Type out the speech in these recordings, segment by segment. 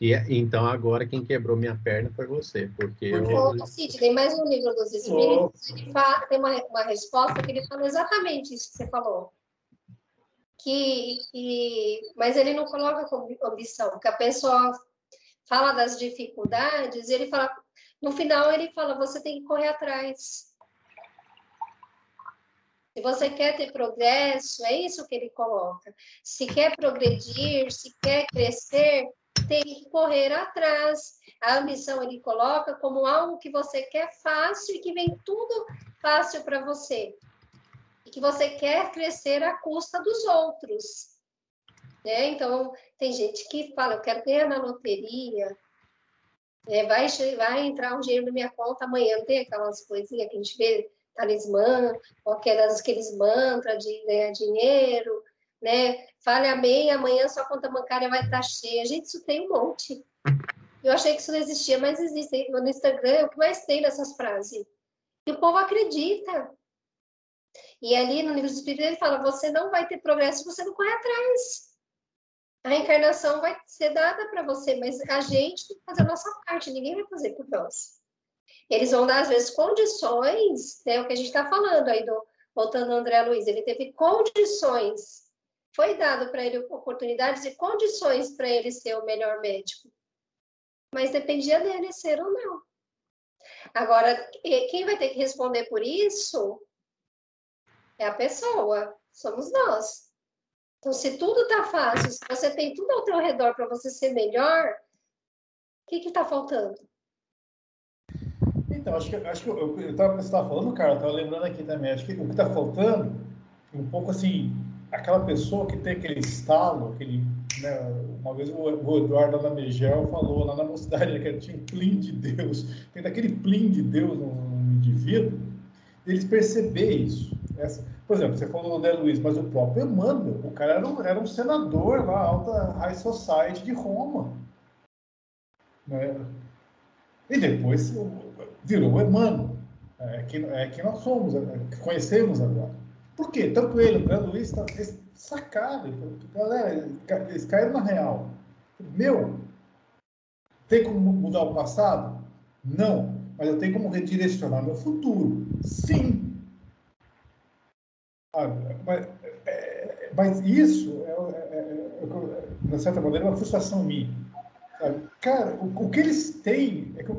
E então agora quem quebrou minha perna foi você, porque eu... Cid, tem mais um livro dos Espíritos, ele fala, tem uma, uma resposta que ele fala exatamente isso que você falou. Que, que, mas ele não coloca como ambição, que a pessoa fala das dificuldades, ele fala, no final ele fala, você tem que correr atrás. Se você quer ter progresso, é isso que ele coloca. Se quer progredir, se quer crescer, tem que correr atrás. A ambição ele coloca como algo que você quer fácil e que vem tudo fácil para você. E que você quer crescer à custa dos outros. Né? Então, tem gente que fala, eu quero ganhar na loteria, é, vai, vai entrar um dinheiro na minha conta amanhã, não tem aquelas coisinhas que a gente vê, talismã, ou aquelas, aqueles mantras de ganhar dinheiro, né? Fale amém, amanhã sua conta bancária vai estar cheia. Gente, isso tem um monte. Eu achei que isso não existia, mas existe. No Instagram é o que mais tem dessas frases. E o povo acredita. E ali no livro do Espírito ele fala: você não vai ter progresso se você não correr atrás. A reencarnação vai ser dada para você, mas a gente tem que fazer a nossa parte, ninguém vai fazer por nós. Eles vão dar, às vezes, condições, né, o que a gente está falando aí, do, voltando ao André Luiz, ele teve condições foi dado para ele oportunidades e condições para ele ser o melhor médico. Mas dependia dele ser ou não. Agora, quem vai ter que responder por isso é a pessoa, somos nós. Então, se tudo está fácil, se você tem tudo ao teu redor para você ser melhor, o que está faltando? Então, acho que, acho que eu estava falando, cara, estava lembrando aqui também, acho que o que está faltando, um pouco assim, aquela pessoa que tem aquele estalo, aquele, né, uma vez o, Eduardo da Megel falou lá na mocidade que tinha um plim de Deus, tem daquele plim de Deus no, no indivíduo, eles perceber isso. Essa, por exemplo, você falou do André Luiz, mas o próprio Emmanuel, o cara era um, era um senador lá, alta High Society de Roma. Né? E depois virou o Emmanuel, é, que, é que nós somos, é, que conhecemos agora. Por quê? Tanto ele, o Luiz, tá sacado. Galera, eles caíram na real. Meu, tem como mudar o passado? Não. Mas eu tenho como redirecionar meu futuro? Sim. Ah, mas, é, mas, isso, é, é, é, de certa maneira, é uma frustração minha. Cara, o, o, que eles têm é que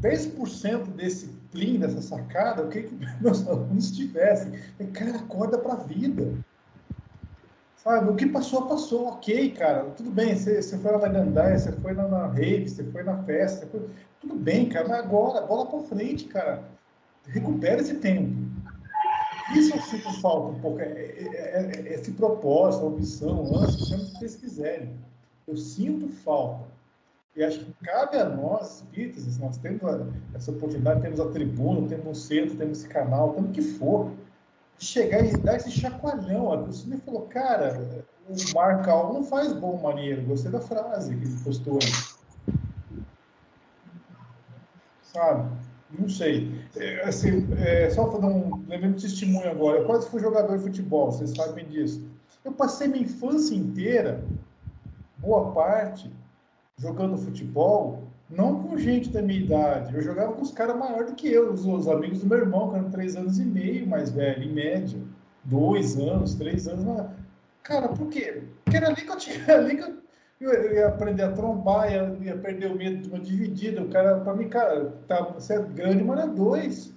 10% desse plim, dessa sacada, o que, que meus alunos tivessem? Cara, acorda para a vida. Sabe, o que passou, passou, ok, cara, tudo bem, você, você foi lá na Gandaia, você foi na, na rave, você foi na festa, foi... tudo bem, cara, mas agora, bola para frente, cara, recupera esse tempo. Isso eu sinto falta um pouco, é, é, é, é esse propósito, a opção, antes, sempre que vocês quiserem. Eu sinto falta. E acho que cabe a nós, espíritas, nós temos essa oportunidade, temos a tribuna, temos o centro, temos esse canal, temos o que for, de chegar e dar esse chacoalhão. A Cristina falou, cara, o Mar Calmo não faz bom maneiro. Gostei da frase que ele postou. Sabe? Não sei. É, assim, é, só dar um lembrando de testemunho agora. Eu quase fui jogador de futebol, vocês sabem disso. Eu passei minha infância inteira, boa parte, jogando futebol, não com gente da minha idade. Eu jogava com os caras maiores do que eu, os, os, amigos do meu irmão, que eram três anos e meio mais velho, em média. Dois anos, três anos. Mas... Cara, por quê? Porque era ali que eu tinha, ali que eu, eu ia aprender a trombar, ia, ia, perder o medo de uma dividida. O cara, pra mim, cara, tá, você é grande, mas é dois.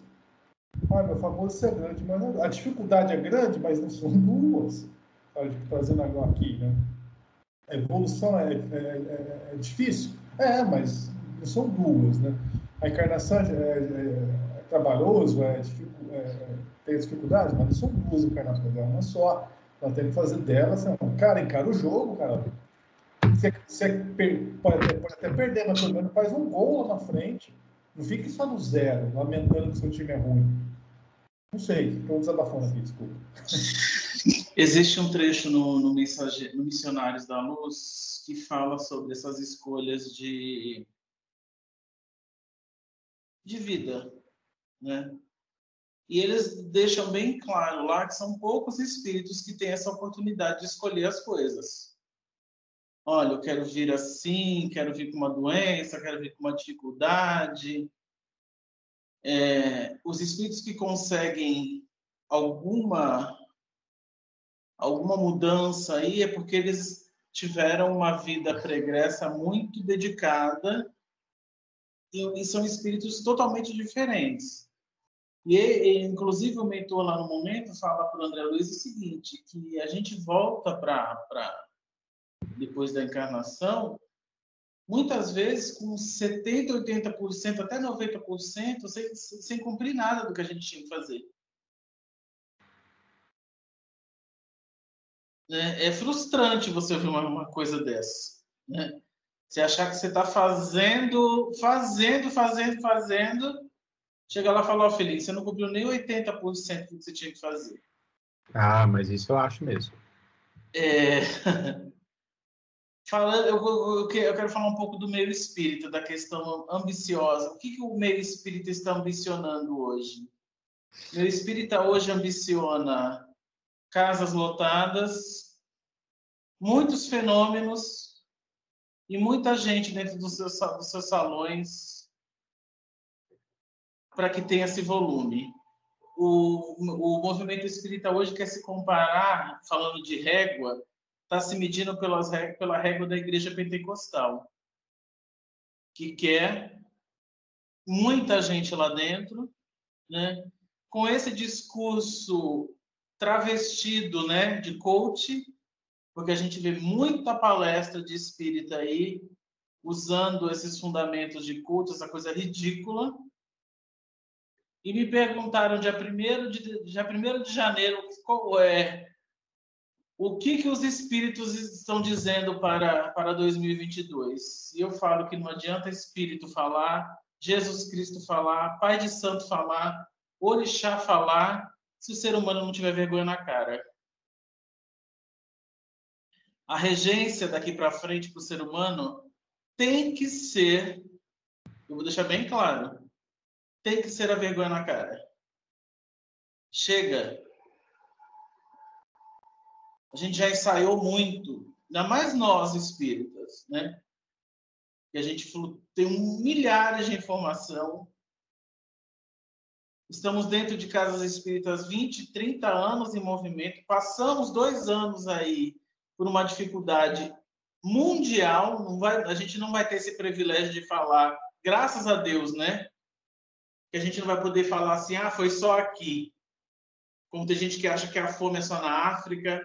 Ah, meu famoso você é grande, mas é... a dificuldade é grande, mas não são duas. Sabe, trazendo aqui, né? Evolução é, é, é, é difícil? É, mas são duas, né? A encarnação é, é, é trabalhoso, é, é, tem dificuldades, mas não são duas encarnações, é uma só. Ela tem que fazer dela, assim, cara, encara o jogo, cara. Você, você pode, até, pode até perder, mas pelo menos faz um gol lá na frente. Não fique só no zero, lamentando que seu time é ruim. Não sei, estou desabafando aqui, desculpa. Existe um trecho no, no, no Missionários da Luz que fala sobre essas escolhas de, de vida, né? E eles deixam bem claro lá que são poucos espíritos que têm essa oportunidade de escolher as coisas. olha, eu quero vir assim, quero vir com uma doença, quero vir com uma dificuldade. É, os espíritos que conseguem alguma alguma mudança aí é porque eles tiveram uma vida pregressa muito dedicada e, e são espíritos totalmente diferentes. E, e, inclusive, o mentor lá no momento fala para o André Luiz o seguinte, que a gente volta para depois da encarnação, muitas vezes com 70%, 80%, até 90%, sem, sem cumprir nada do que a gente tinha que fazer. É, é frustrante você ouvir uma, uma coisa dessa. Né? Você achar que você está fazendo, fazendo, fazendo, fazendo, chega lá e fala, ó, oh, Feliz, você não cumpriu nem 80% do que você tinha que fazer. Ah, mas isso eu acho mesmo. É... Falando, eu, eu, eu, quero falar um pouco do meio espírita, da questão ambiciosa. O que, que o meio espírita está ambicionando hoje? O meio espírita hoje ambiciona casas lotadas, muitos fenômenos e muita gente dentro dos seus, dos seus salões para que tenha esse volume. O, o movimento espírita hoje quer se comparar, falando de régua, está se medindo pelas, pela régua da igreja pentecostal, que quer muita gente lá dentro, né? com esse discurso travestido né, de coach, porque a gente vê muita palestra de espírita aí usando esses fundamentos de culto, essa coisa ridícula. E me perguntaram dia 1 de, dia 1 de janeiro qual é, o que, que os espíritos estão dizendo para, para 2022. E eu falo que não adianta espírito falar, Jesus Cristo falar, Pai de Santo falar, Orixá falar, se o ser humano não tiver vergonha na cara. A regência daqui para frente para o ser humano tem que ser, eu vou deixar bem claro, tem que ser a vergonha na cara. Chega. A gente já ensaiou muito, ainda mais nós espíritas, né? Que a gente tem milhares de informação Estamos dentro de casas espíritas 20, 30 anos em movimento. Passamos dois anos aí por uma dificuldade mundial. Não vai, a gente não vai ter esse privilégio de falar, graças a Deus, né? Que a gente não vai poder falar assim, ah, foi só aqui. Como tem gente que acha que a fome é só na África,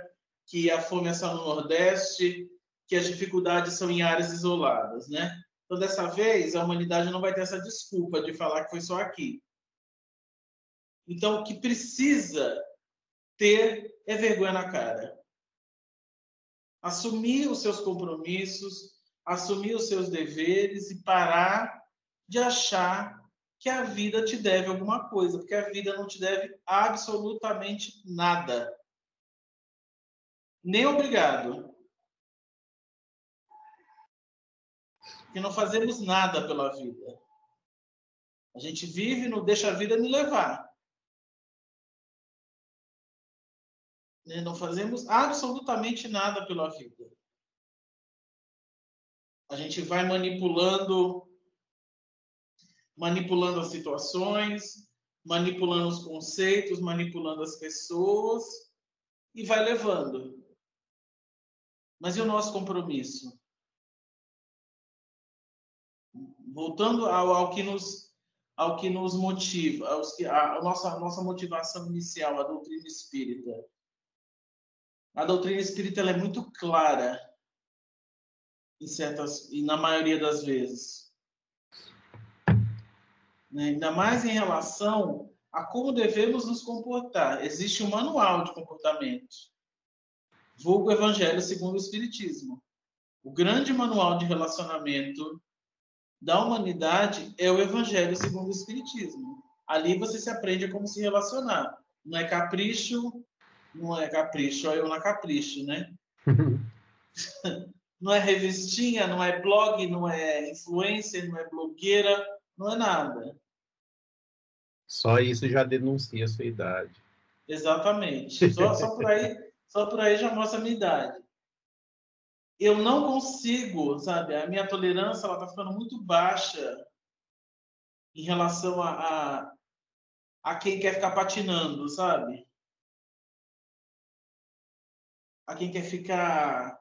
que a fome é só no Nordeste, que as dificuldades são em áreas isoladas, né? Então, dessa vez, a humanidade não vai ter essa desculpa de falar que foi só aqui. Então, o que precisa ter é vergonha na cara. Assumir os seus compromissos, assumir os seus deveres e parar de achar que a vida te deve alguma coisa, porque a vida não te deve absolutamente nada. Nem obrigado. Porque não fazemos nada pela vida. A gente vive, não deixa a vida me levar. Né? Não fazemos absolutamente nada pela vida. A gente vai manipulando manipulando as situações, manipulando os conceitos, manipulando as pessoas e vai levando. Mas e o nosso compromisso? Voltando ao, ao que nos ao que nos motiva, aos que, a, nossa a nossa motivação inicial, a doutrina espírita a doutrina espírita é muito clara em certas e na maioria das vezes. Né? Ainda mais em relação a como devemos nos comportar. Existe um manual de comportamento. Vulgo Evangelho segundo o Espiritismo. O grande manual de relacionamento da humanidade é o Evangelho segundo o Espiritismo. Ali você se aprende a como se relacionar. Não é capricho, não é capricho, eu na capricho, né? não é revistinha, não é blog, não é influencer, não é blogueira, não é nada. Só isso já denuncia a sua idade. Exatamente. Só, só, por, aí, só por aí já mostra a minha idade. eu não consigo, sabe? A minha tolerância ela tá ficando muito baixa em relação a, a, a quem quer ficar patinando, sabe? A quem quer ficar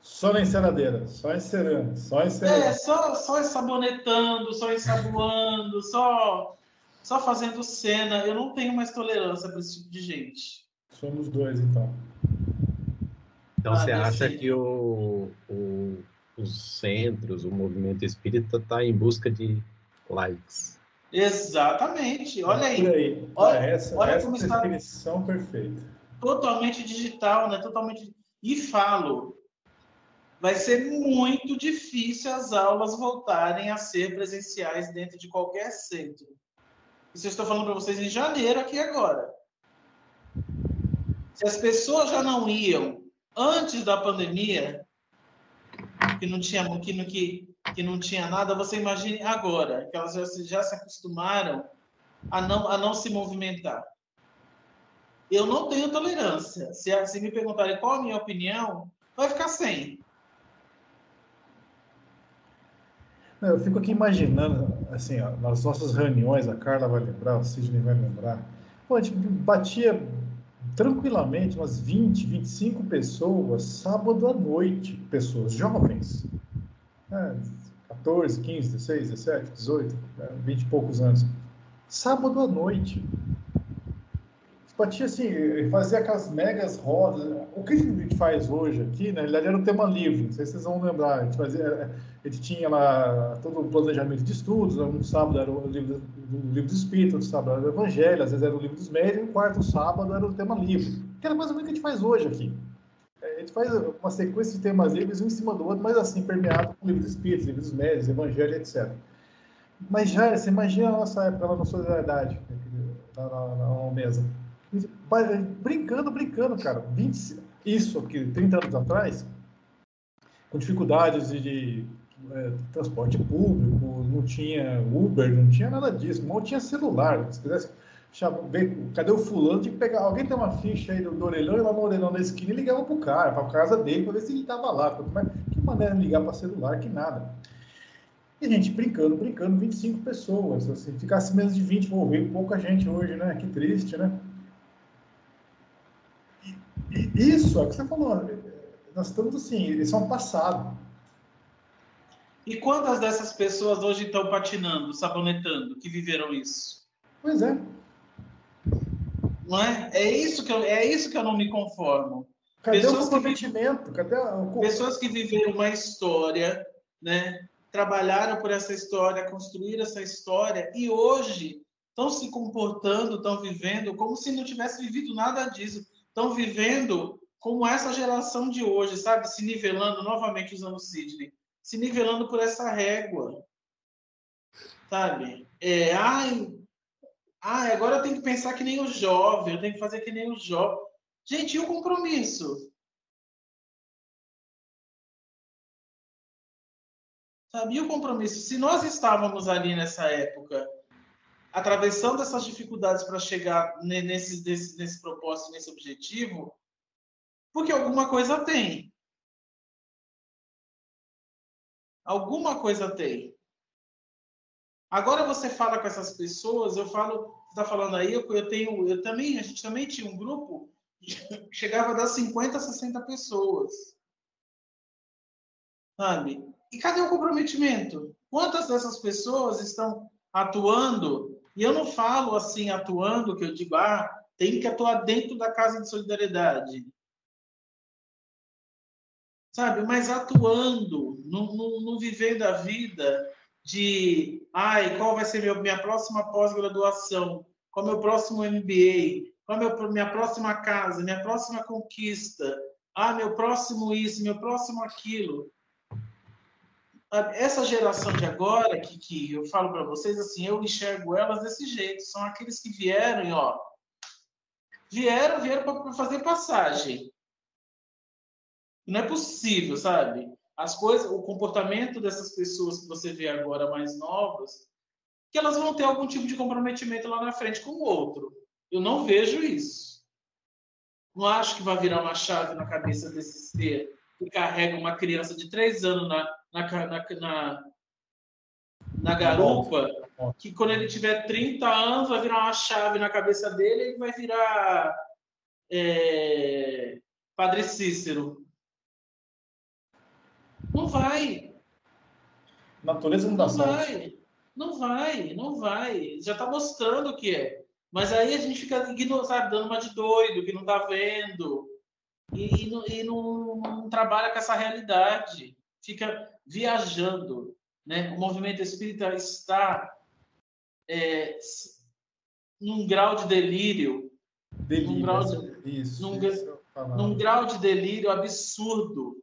só na enceradeira, só encerando, só encerando. É, só, só ensabonetando, só ensaboando, só, só fazendo cena. Eu não tenho mais tolerância para esse tipo de gente. Somos dois, então. Então ah, você acha que o, o, os centros, o movimento espírita está em busca de likes? Exatamente. Olha aí. aí. Olha, essa, olha essa como está definição perfeita. Totalmente digital, né? Totalmente. E falo, vai ser muito difícil as aulas voltarem a ser presenciais dentro de qualquer centro. Isso eu estou falando para vocês em janeiro aqui agora. Se as pessoas já não iam antes da pandemia, que não tinha, que, que, que não tinha nada, você imagine agora, que elas já, já se acostumaram a não, a não se movimentar. Eu não tenho tolerância. Se, se me perguntarem qual a minha opinião, vai ficar sem. Eu fico aqui imaginando, assim, ó, nas nossas reuniões, a Carla vai lembrar, o Sidney vai lembrar, pô, a gente batia tranquilamente umas 20, 25 pessoas sábado à noite, pessoas jovens, né, 14, 15, 16, 17, 18, né, 20 e poucos anos, sábado à noite. Batia assim, fazia aquelas megas rodas. O que a gente faz hoje aqui, né? Ele era um tema livre, não sei se vocês vão lembrar. A gente fazia a gente tinha lá todo o planejamento de estudos, um sábado era o livro, o livro do Espírito, outro sábado era o Evangelho, às vezes era o livro dos médios, e o quarto sábado era o tema livre, que era mais ou menos o que a gente faz hoje aqui. É, a gente faz uma sequência de temas livres, um em cima do outro, mas assim, permeado com o livro dos Espíritos, livro dos médios, Evangelho, etc. Mas já, você imagina a nossa época lá na solidariedade, na, na, na mesa. Brincando, brincando, cara. 20, isso aqui, 30 anos atrás, com dificuldades de, de é, transporte público, não tinha Uber, não tinha nada disso, mal tinha celular. Se quisesse ver, cadê o fulano? Tinha que pegar. Alguém tem uma ficha aí do, do orelhão, e lá no orelhão da esquina e ligava pro cara, para a casa dele, para ver se ele estava lá. Que maneira ligar para celular, que nada. E gente brincando, brincando, 25 pessoas. Assim, ficasse menos de 20, vou ver pouca gente hoje, né? Que triste, né? E, isso, é o que você falou. Nós estamos assim, eles são passado. E quantas dessas pessoas hoje estão patinando, sabonetando, que viveram isso? Pois é. Não é? É isso que eu, é isso que eu não me conformo. Cadê pessoas o comprometimento? Que, Cadê o... Pessoas que viveram uma história, né? trabalharam por essa história, construíram essa história e hoje estão se comportando, estão vivendo como se não tivesse vivido nada disso. Estão vivendo como essa geração de hoje, sabe? Se nivelando, novamente usando o Sidney se nivelando por essa régua. Sabe? É, ai, ai, agora eu tenho que pensar que nem o jovem, eu tenho que fazer que nem o jovem. Gente, e o compromisso? Sabe? E o compromisso? Se nós estávamos ali nessa época, atravessando essas dificuldades para chegar nesse, nesse, nesse propósito, nesse objetivo, porque alguma coisa tem. Alguma coisa tem. Agora você fala com essas pessoas, eu falo, você está falando aí, eu, eu, tenho, eu também, a gente também tinha um grupo que chegava a dar 50, 60 pessoas. Sabe? E cadê o comprometimento? Quantas dessas pessoas estão atuando? E eu não falo assim, atuando, que eu digo, ah, tem que atuar dentro da casa de solidariedade sabe? Mas atuando, não, vivendo a vida de, ai, qual vai ser meu, minha próxima pós-graduação, qual é meu próximo MBA, qual é a minha próxima casa, minha próxima conquista, ah, meu próximo isso, meu próximo aquilo. Essa geração de agora, que, que eu falo para vocês, assim, eu enxergo elas desse jeito, são aqueles que vieram, ó, vieram, vieram para fazer passagem. Não é possível, sabe? As coisas, o comportamento dessas pessoas que você vê agora mais novas, que elas vão ter algum tipo de comprometimento lá na frente com o outro. Eu não vejo isso. Não acho que vai virar uma chave na cabeça desses que carrega uma criança de três anos na, na, na, na, na garupa, que quando ele tiver 30 anos vai virar uma chave na cabeça dele e vai virar é, Padre Cícero. Não vai. Natureza não dá não vai. Não vai, não vai. Já está mostrando que é. Mas aí a gente fica sabe, dando uma de doido, que não está vendo. E, e, não, e não, não, trabalha com essa realidade. Fica viajando. Né? O movimento espírita está é, num grau de delírio. delírio num grau de, isso, num, isso num grau de delírio absurdo.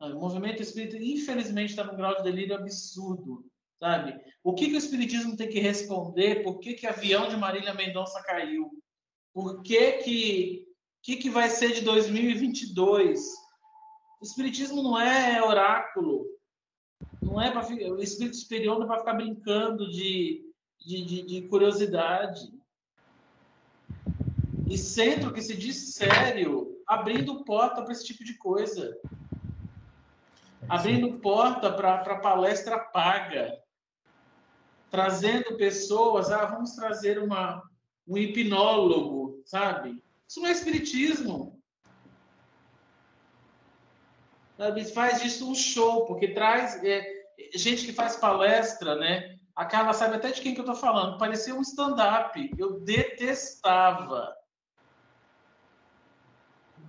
O movimento espírita, infelizmente, está num grau de delírio absurdo, sabe? O que, que o espiritismo tem que responder? Por que, que avião de Marília Mendonça caiu? Por que que, que, que vai ser de 2022? Espiritismo não é oráculo, não é para o espírito superior não é para ficar brincando de, de, de, de curiosidade. E centro que se diz sério, abrindo porta para esse tipo de coisa. Abrindo porta para palestra paga. Trazendo pessoas, ah, vamos trazer uma, um hipnólogo, sabe? Isso não é espiritismo. Sabe? Faz disso um show, porque traz é, gente que faz palestra, né? A Carla sabe até de quem que eu estou falando. Parecia um stand-up. Eu detestava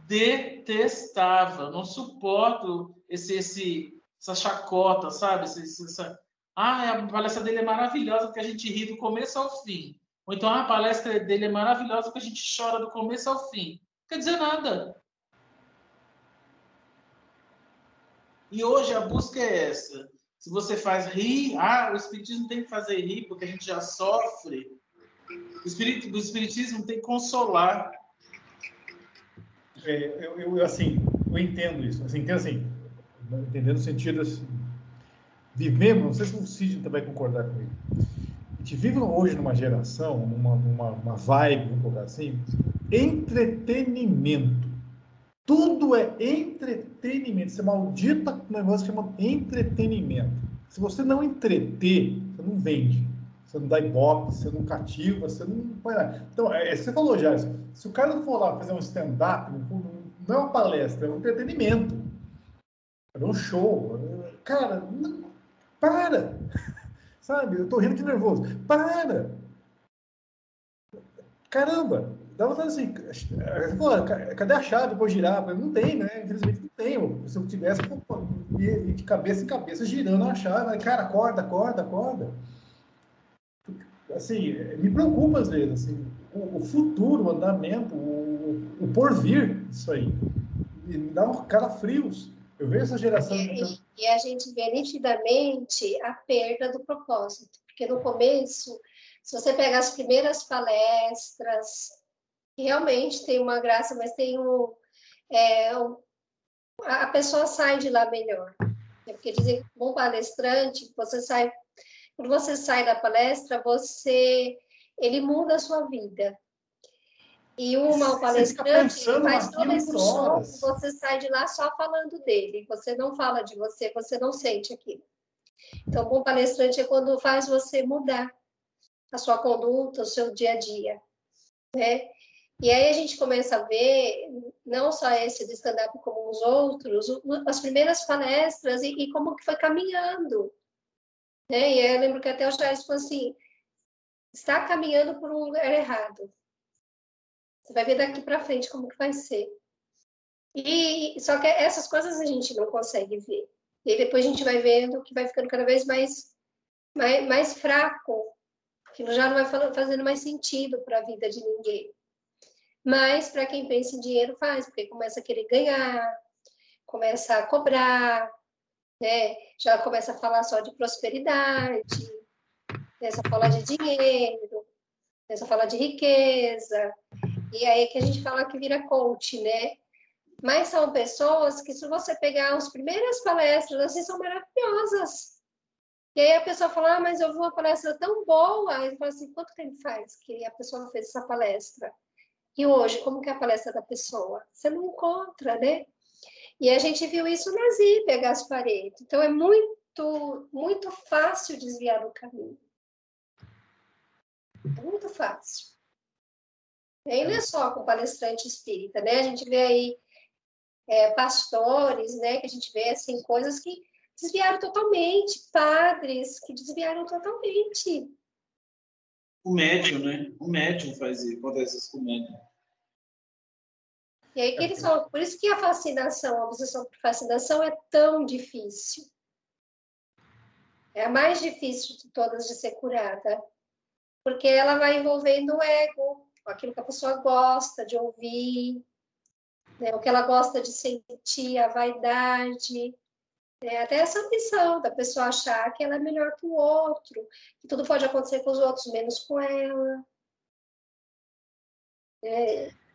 detestava, não suporto esse, esse, essa chacota, sabe? Essa... Ah, a palestra dele é maravilhosa porque a gente ri do começo ao fim. Ou então ah, a palestra dele é maravilhosa porque a gente chora do começo ao fim. Não quer dizer nada. E hoje a busca é essa. Se você faz rir, ah, o Espiritismo tem que fazer rir porque a gente já sofre. O, espiritismo, o Espiritismo tem que consolar é, eu, eu, assim, eu entendo isso. Assim, entendo assim, entendendo no sentido assim, vivemos, não sei se o Cid também vai concordar comigo. A gente vive hoje numa geração, numa, numa uma vibe, vamos colocar assim, entretenimento. Tudo é entretenimento. Você maldita um negócio que chama entretenimento. Se você não entreter, você não vende. Você não dá ibope, você não cativa, você não põe nada. Então, é, é você falou já, se o cara for lá fazer um stand-up, não é uma palestra, é um entretenimento. É um show. Cara, não, para! Sabe? Eu tô rindo de nervoso. Para! Caramba! Dá vontade assim, cadê a chave para girar? Não tem, né? Infelizmente não tem. Se eu tivesse, de cabeça em cabeça girando a chave, cara, acorda, acorda, acorda assim, me preocupa às vezes, assim, o, o futuro, o andamento, o, o porvir disso aí. Me dá um cara frios. Eu vejo essa geração. E, e, a gente vê nitidamente a perda do propósito. Porque no começo, se você pegar as primeiras palestras, realmente tem uma graça, mas tem um. É, um a pessoa sai de lá melhor. Porque dizem que um palestrante, você sai quando você sai da palestra, você ele muda a sua vida. E o mal palestrante faz todo esse show, você sai de lá só falando dele. Você não fala de você, você não sente aquilo. Então, bom palestrante é quando faz você mudar a sua conduta, o seu dia a dia, né? E aí a gente começa a ver, não só esse do stand-up como os outros, as primeiras palestras e, e como que foi caminhando. Né? E eu lembro que até o Charles falou assim: está caminhando por um lugar errado. Você vai ver daqui para frente como que vai ser. E só que essas coisas a gente não consegue ver. E depois a gente vai vendo que vai ficando cada vez mais mais, mais fraco, que já não vai fazendo mais sentido para a vida de ninguém. Mas para quem pensa em dinheiro faz, porque começa a querer ganhar, começa a cobrar, né? Já começa a falar só de prosperidade, começa a falar de dinheiro, começa a falar de riqueza, e aí é que a gente fala que vira coach, né? Mas são pessoas que, se você pegar as primeiras palestras, assim, são maravilhosas. E aí a pessoa fala, ah, mas eu vi uma palestra tão boa. Aí fala assim, quanto tempo faz que a pessoa fez essa palestra? E hoje, como que é a palestra da pessoa? Você não encontra, né? E a gente viu isso na Zíbia Gaspareto. Então é muito, muito fácil desviar do caminho. É muito fácil. E aí não é só com palestrante espírita, né? A gente vê aí é, pastores, né? Que a gente vê assim coisas que desviaram totalmente, padres que desviaram totalmente. O médium, né? O médium faz isso, acontece isso com o médium. E aí que eles são, por isso que a fascinação, a obsessão por fascinação é tão difícil. É a mais difícil de todas de ser curada. Porque ela vai envolvendo o ego, aquilo que a pessoa gosta de ouvir, né? o que ela gosta de sentir, a vaidade, é até essa ambição da pessoa achar que ela é melhor que o outro, que tudo pode acontecer com os outros, menos com ela. É.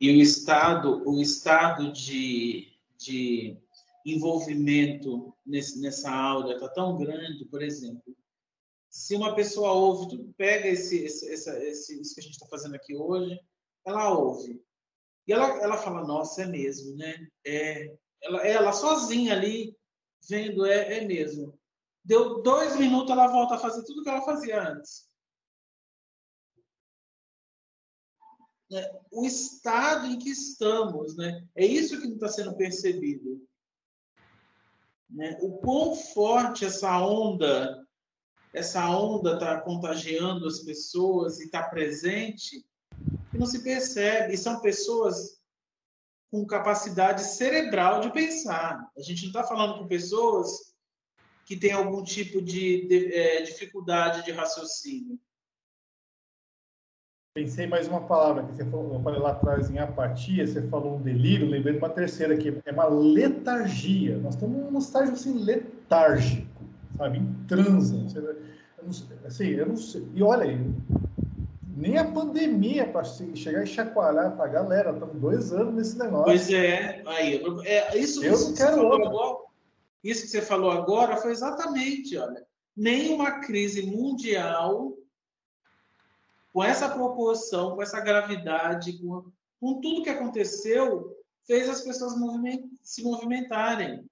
E o estado, o estado de, de envolvimento nesse, nessa aula está tão grande, por exemplo, se uma pessoa ouve, pega esse, esse, esse, isso que a gente está fazendo aqui hoje, ela ouve. E ela, ela fala, nossa, é mesmo, né? É, ela, ela sozinha ali, vendo, é, é mesmo. Deu dois minutos, ela volta a fazer tudo que ela fazia antes. É, o estado em que estamos, né? É isso que não está sendo percebido. Né? O quão forte essa onda, essa onda está contagiando as pessoas e está presente, que não se percebe. E são pessoas com capacidade cerebral de pensar. A gente não está falando com pessoas que têm algum tipo de, de é, dificuldade de raciocínio. Pensei mais uma palavra que você falou, eu falei lá atrás em apatia, você falou um delírio, lembrei de uma terceira aqui, é uma letargia. Nós estamos num estágio assim letárgico, sabe, em transa. Assim, eu não sei. E olha aí, nem a pandemia para chegar e chacoalhar para a galera. Estamos dois anos nesse negócio. Pois é, aí, é isso, eu não quero outro. Agora, isso que você falou agora foi exatamente, olha, nenhuma crise mundial com essa proporção, com essa gravidade, com, com tudo que aconteceu, fez as pessoas moviment, se movimentarem,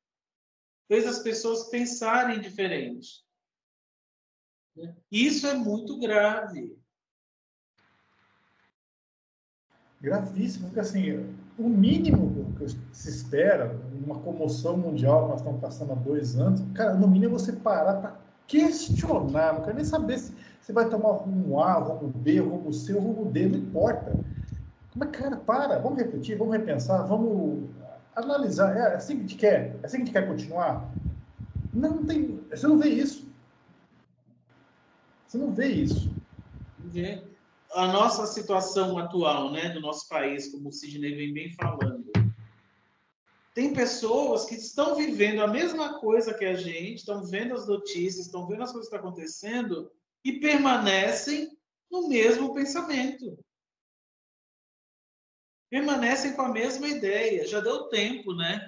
fez as pessoas pensarem diferente. Isso é muito grave gravíssimo, porque assim, o mínimo que se espera, uma comoção mundial nós estamos passando há dois anos, cara, no mínimo é você parar para questionar, não quero nem saber se você vai tomar rumo A, rumo B, rumo C, rumo D, não importa. Mas, cara, para, vamos refletir, vamos repensar, vamos analisar. É assim que gente quer? É assim que gente quer continuar? Não, tem. Você não vê isso. Você não vê isso. A nossa situação atual, né, do nosso país, como o Sidney vem bem falando. Tem pessoas que estão vivendo a mesma coisa que a gente, estão vendo as notícias, estão vendo as coisas que estão acontecendo e permanecem no mesmo pensamento. Permanecem com a mesma ideia. Já deu tempo, né?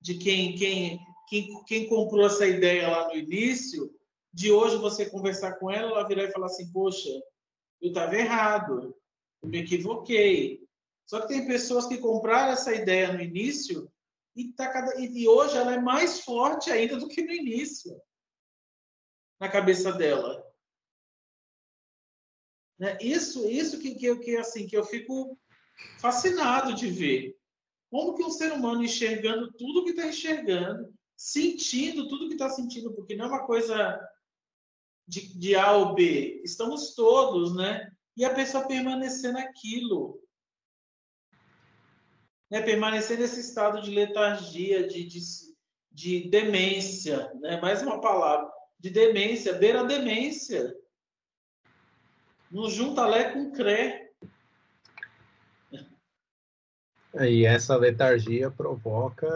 De quem, quem, quem, quem comprou essa ideia lá no início, de hoje você conversar com ela, ela virar e falar assim: Poxa, eu estava errado, eu me equivoquei. Só que tem pessoas que compraram essa ideia no início e, tá cada... e hoje ela é mais forte ainda do que no início na cabeça dela. Né? Isso, isso que, que, que, assim, que eu fico fascinado de ver. Como que um ser humano enxergando tudo que está enxergando, sentindo tudo que está sentindo, porque não é uma coisa de, de A ou B. Estamos todos, né? E a pessoa permanecer naquilo. Né? Permanecer nesse estado de letargia, de, de, de demência, né? Mais uma palavra. De demência, beira a demência. Não junta Lé com Cré. E essa letargia provoca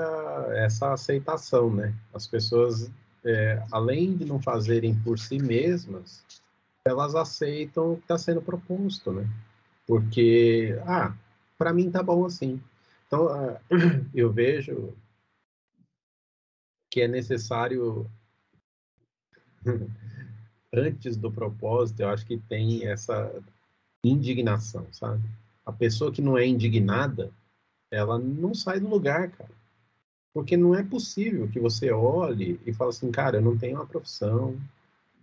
essa aceitação, né? As pessoas é, além de não fazerem por si mesmas, elas aceitam o que está sendo proposto, né? Porque, ah, para mim tá bom assim. Então, uh, eu vejo que é necessário, antes do propósito, eu acho que tem essa indignação, sabe? A pessoa que não é indignada, ela não sai do lugar, cara. Porque não é possível que você olhe e fale assim, cara, eu não tenho uma profissão,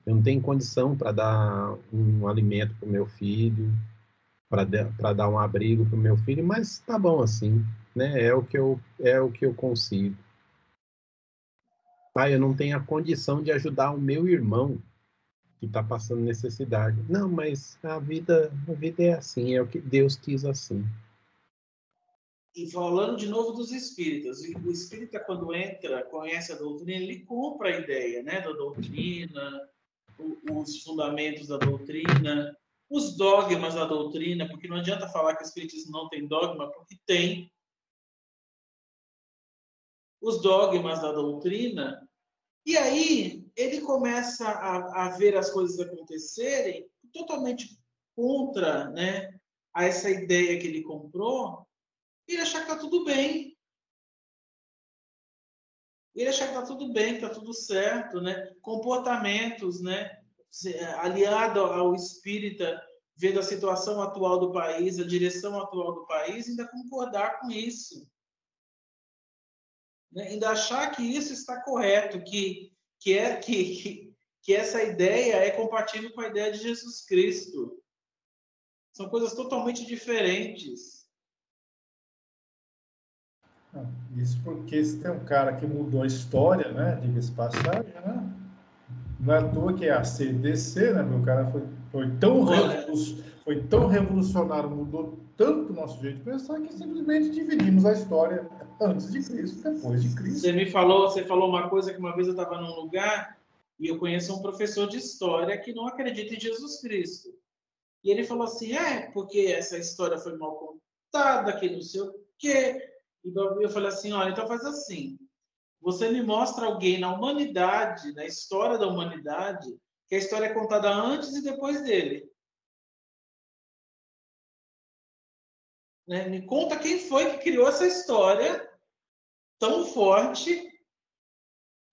eu não tenho condição para dar um alimento para o meu filho, para dar um abrigo para o meu filho, mas tá bom assim, né? É o que eu é o que eu consigo. Pai, eu não tenho a condição de ajudar o meu irmão que está passando necessidade. Não, mas a vida, a vida é assim, é o que Deus quis assim. E falando de novo dos espíritas, o espírita quando entra, conhece a doutrina, ele compra a ideia, né, da doutrina, os fundamentos da doutrina, os dogmas da doutrina, porque não adianta falar que o espiritismo não tem dogma, porque tem os dogmas da doutrina, e aí ele começa a, a ver as coisas acontecerem totalmente contra né, a essa ideia que ele comprou, e ele achar que está tudo bem. Ele achar que está tudo bem, que está tudo certo, né? Comportamentos, né? Aliado ao espírita, vendo a situação atual do país, a direção atual do país, ainda concordar com isso né, ainda achar que isso está correto, que, que, é, que, que essa ideia é compatível com a ideia de Jesus Cristo. São coisas totalmente diferentes. Isso porque se tem um cara que mudou a história, né? Diga-se passagem, né? Não é à toa que é a CDC, né? O cara foi, foi, tão, foi tão revolucionário, mudou tanto o nosso jeito de pensar que simplesmente dividimos a história antes de Cristo, depois de Cristo. Você me falou, você falou uma coisa que uma vez eu estava num lugar e eu conheço um professor de história que não acredita em Jesus Cristo. E ele falou assim: é, porque essa história foi mal contada, que não sei o quê. E eu falei assim: olha, então faz assim. Você me mostra alguém na humanidade, na história da humanidade, que a história é contada antes e depois dele. Né? Me conta quem foi que criou essa história tão forte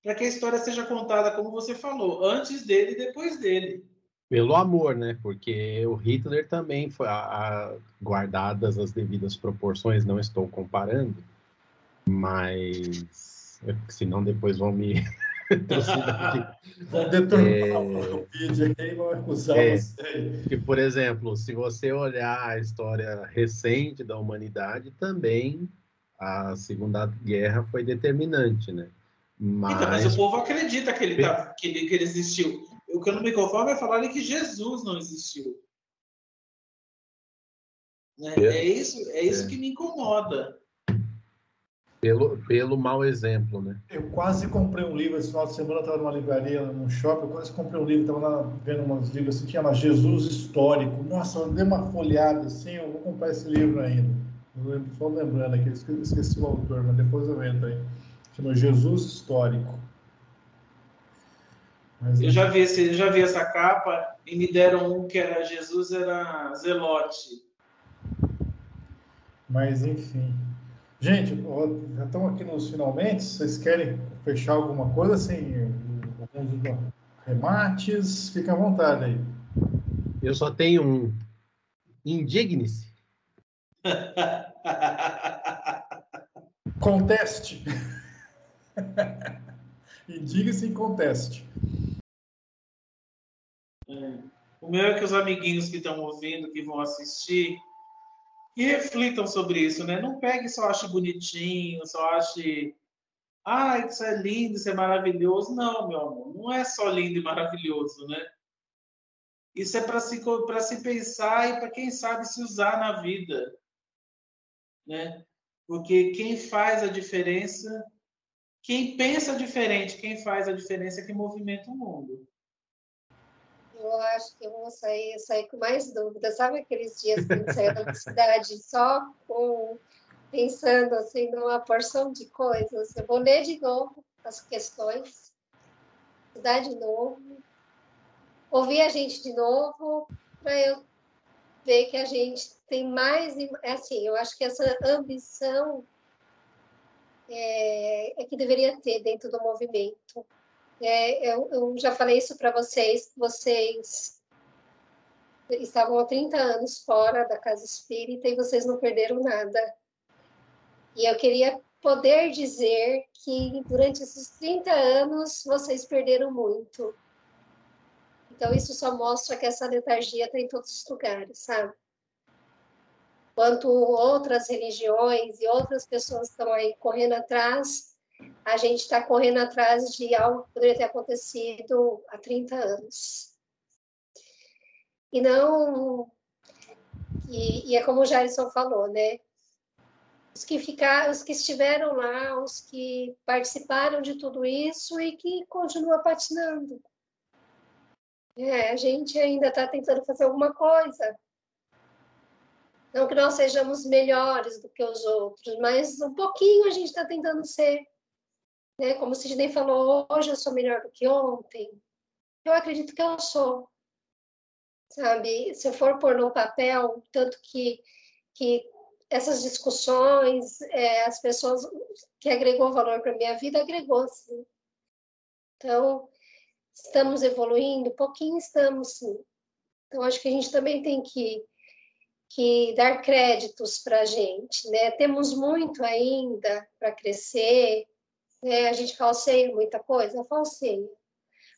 para que a história seja contada como você falou, antes dele e depois dele. Pelo amor, né? Porque o Hitler também foi, a, a, guardadas as devidas proporções, não estou comparando, mas senão depois vão me Acusar é. Que, por exemplo, se você olhar a história recente da humanidade, também a Segunda Guerra foi determinante, né? Mas, então, mas o povo acredita que ele, tá, que, ele, que ele existiu. O que eu não me conformo é falar que Jesus não existiu. Né? É, é isso, é isso é. que me incomoda. Pelo, pelo mau exemplo, né? Eu quase comprei um livro esse final de semana, estava numa livraria, num shopping, eu quase comprei um livro, estava lá vendo uns livros assim, tinha lá Jesus Histórico. Nossa, eu dei uma folhada assim, eu vou comprar esse livro ainda. Só lembrando aqui, esqueci o autor, mas depois eu entro aí. Chama Jesus Histórico. Mas, eu já vi, esse, já vi essa capa e me deram um que era Jesus era Zelote. Mas enfim. Gente, já estamos aqui nos finalmente. Vocês querem fechar alguma coisa assim? Alguns remates? Fica à vontade aí. Eu só tenho um. Indigne-se. Conteste. Indigne-se em conteste. É. O meu é que os amiguinhos que estão ouvindo, que vão assistir, que reflitam sobre isso, né? Não pegue só ache bonitinho, só ache ah, isso é lindo, isso é maravilhoso. Não, meu amor, não é só lindo e maravilhoso, né? Isso é para se, se pensar e para quem sabe se usar na vida né? Porque quem faz a diferença, quem pensa diferente, quem faz a diferença é que movimenta o mundo. Eu acho que eu vou sair, sair com mais dúvidas. Sabe aqueles dias que a gente saiu da cidade só com, pensando assim numa porção de coisas? Eu vou ler de novo as questões, estudar de novo, ouvir a gente de novo, para eu ver que a gente tem mais. É assim, eu acho que essa ambição é, é que deveria ter dentro do movimento. É, eu, eu, já falei isso para vocês, vocês estavam há 30 anos fora da casa espírita e vocês não perderam nada. E eu queria poder dizer que durante esses 30 anos vocês perderam muito. Então, isso só mostra que essa letargia está em todos os lugares, sabe? Enquanto outras religiões e outras pessoas estão aí correndo atrás, a gente está correndo atrás de algo que poderia ter acontecido há 30 anos. E não. E, e é como o Jairson falou, né? Os que, ficaram, os que estiveram lá, os que participaram de tudo isso e que continuam patinando. É, a gente ainda está tentando fazer alguma coisa. Não que nós sejamos melhores do que os outros, mas um pouquinho a gente está tentando ser. Né? Como o Sidney falou, hoje eu sou melhor do que ontem. Eu acredito que eu sou. Sabe? Se eu for pôr no papel, tanto que, que essas discussões, é, as pessoas que agregou valor para minha vida, agregou, sim. Então, estamos evoluindo? Pouquinho estamos, sim. Então, acho que a gente também tem que que dar créditos para a gente, né? Temos muito ainda para crescer, né? A gente falseia muita coisa, falseia.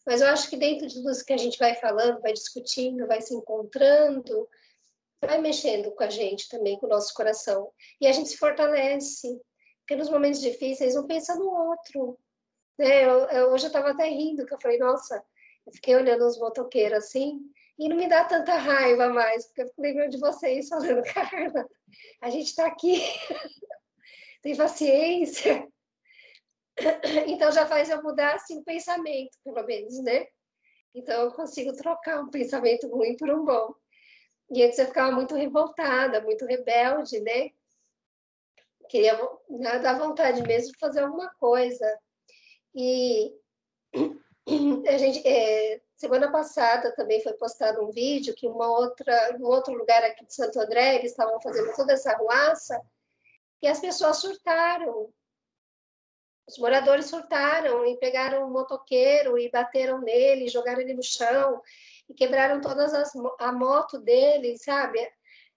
Mas eu acho que dentro de tudo que a gente vai falando, vai discutindo, vai se encontrando, vai mexendo com a gente também, com o nosso coração. E a gente se fortalece, porque nos momentos difíceis um pensa no outro. Né? Eu, eu, hoje eu estava até rindo, que eu falei, nossa, eu fiquei olhando os motoqueiros assim, e não me dá tanta raiva mais, porque eu fico lembrando de vocês falando, Carla, a gente está aqui, tem paciência. Então já faz eu mudar assim, o pensamento, pelo menos, né? Então eu consigo trocar um pensamento ruim por um bom. E antes eu ficava muito revoltada, muito rebelde, né? Queria dar vontade mesmo de fazer alguma coisa. E a gente, é, Semana passada também foi postado um vídeo que uma outra, um outro lugar aqui de Santo André, eles estavam fazendo toda essa ruaça e as pessoas surtaram. Os moradores surtaram e pegaram um motoqueiro e bateram nele, jogaram ele no chão e quebraram todas as a moto dele, sabe?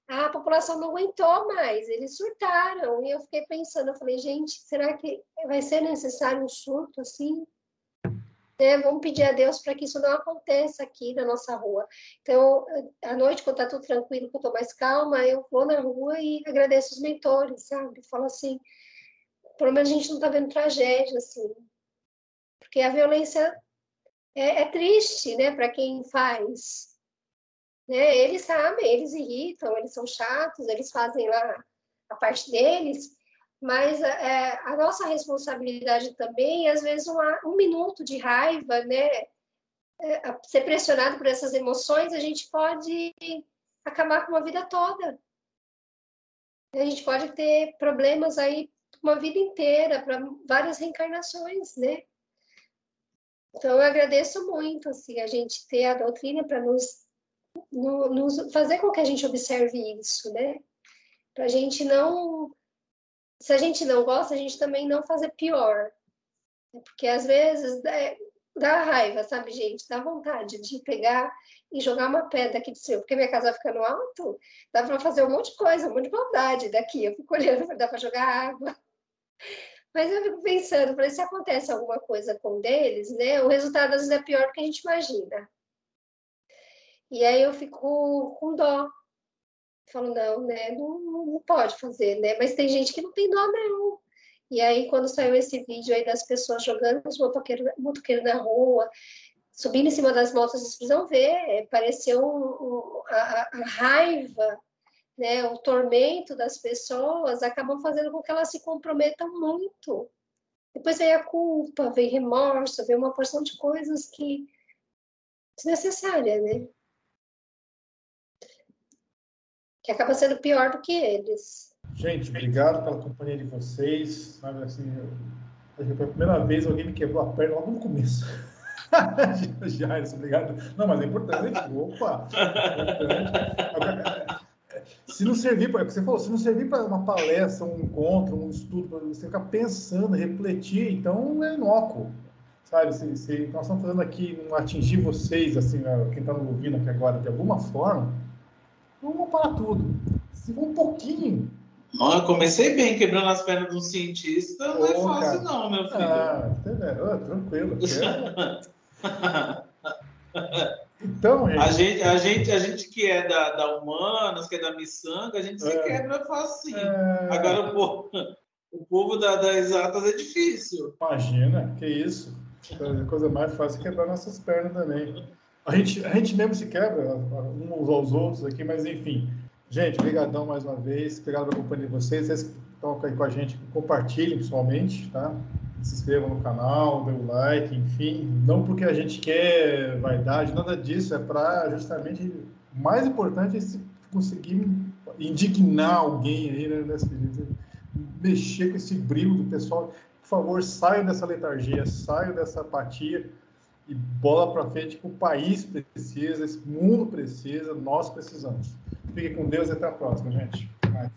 A população não aguentou mais, eles surtaram. E eu fiquei pensando, eu falei, gente, será que vai ser necessário um surto assim? Né? Vamos pedir a Deus para que isso não aconteça aqui na nossa rua. Então, à noite, quando está tudo tranquilo, que eu estou mais calma, eu vou na rua e agradeço os mentores, sabe? Falo assim, pelo menos a gente não está vendo tragédia, assim. Porque a violência é, é triste, né, para quem faz. Né? Eles sabem, eles irritam, eles são chatos, eles fazem lá a parte deles, mas é, a nossa responsabilidade também, às vezes, uma, um minuto de raiva, né? É, ser pressionado por essas emoções, a gente pode acabar com uma vida toda. A gente pode ter problemas aí uma vida inteira, para várias reencarnações, né? Então, eu agradeço muito, assim, a gente ter a doutrina para nos, no, nos fazer com que a gente observe isso, né? Para a gente não se a gente não gosta, a gente também não fazer pior. Porque às vezes é, dá raiva, sabe, gente? Dá vontade de pegar e jogar uma pedra aqui de cima, porque minha casa fica no alto, dá para fazer um monte de coisa, um monte de maldade daqui. Eu fico olhando, dá para jogar água. Mas eu fico pensando, se acontece alguma coisa com deles, né? O resultado às vezes é pior do que a gente imagina. E aí eu fico com dó, falo, não, né, não, não pode fazer, né? Mas tem gente que não tem dó, não. E aí, quando saiu esse vídeo aí das pessoas jogando os motoqueiros, motoqueiros na rua, subindo em cima das motos, vocês precisam ver, é, pareceu um, um, a, a, raiva, né, o tormento das pessoas acabam fazendo com que elas se comprometam muito. Depois vem a culpa, vem remorso, vem uma porção de coisas que desnecessária, né? que acaba sendo pior do que eles. Gente, obrigado pela companhia de vocês. Sabe, assim, eu, pela primeira vez alguém me quebrou a perna logo no começo. Jairus, obrigado. Não, mas é importante. Opa! É importante. Se não servir para, você falou, se não servir para uma palestra, um encontro, um estudo, para você ficar pensando, refletir, então é inócuo. Sabe, se, se nós estamos fazendo aqui não atingir vocês, assim, quem está ouvindo aqui agora, de alguma forma, vamos para tudo. Se for um pouquinho, Não, eu comecei bem, quebrando as pernas de um cientista, não é fácil cara. não, meu filho. Ah, tranquilo. então, gente... A gente, a, gente, a gente que é da, da Humanas, que é da Missanga, a gente se é. quebra fácil. É... Agora, o povo, o povo da, da Exatas é difícil. Imagina, que isso. A coisa mais fácil é quebrar nossas pernas também. A gente, a gente mesmo se quebra uns aos outros aqui, mas enfim. Gente, obrigadão mais uma vez. Obrigado pela companhia de vocês. Vocês que estão aí com a gente, compartilhem pessoalmente, tá? Se inscrevam no canal, dê o um like, enfim. Não porque a gente quer vaidade, nada disso. É para justamente... Mais importante é se conseguir indignar alguém aí, né? Nesse, mexer com esse brilho do pessoal. Por favor, saiam dessa letargia, saiam dessa apatia e bola para frente que o país precisa, esse mundo precisa, nós precisamos. Fique com Deus e até a próxima, gente. Mais.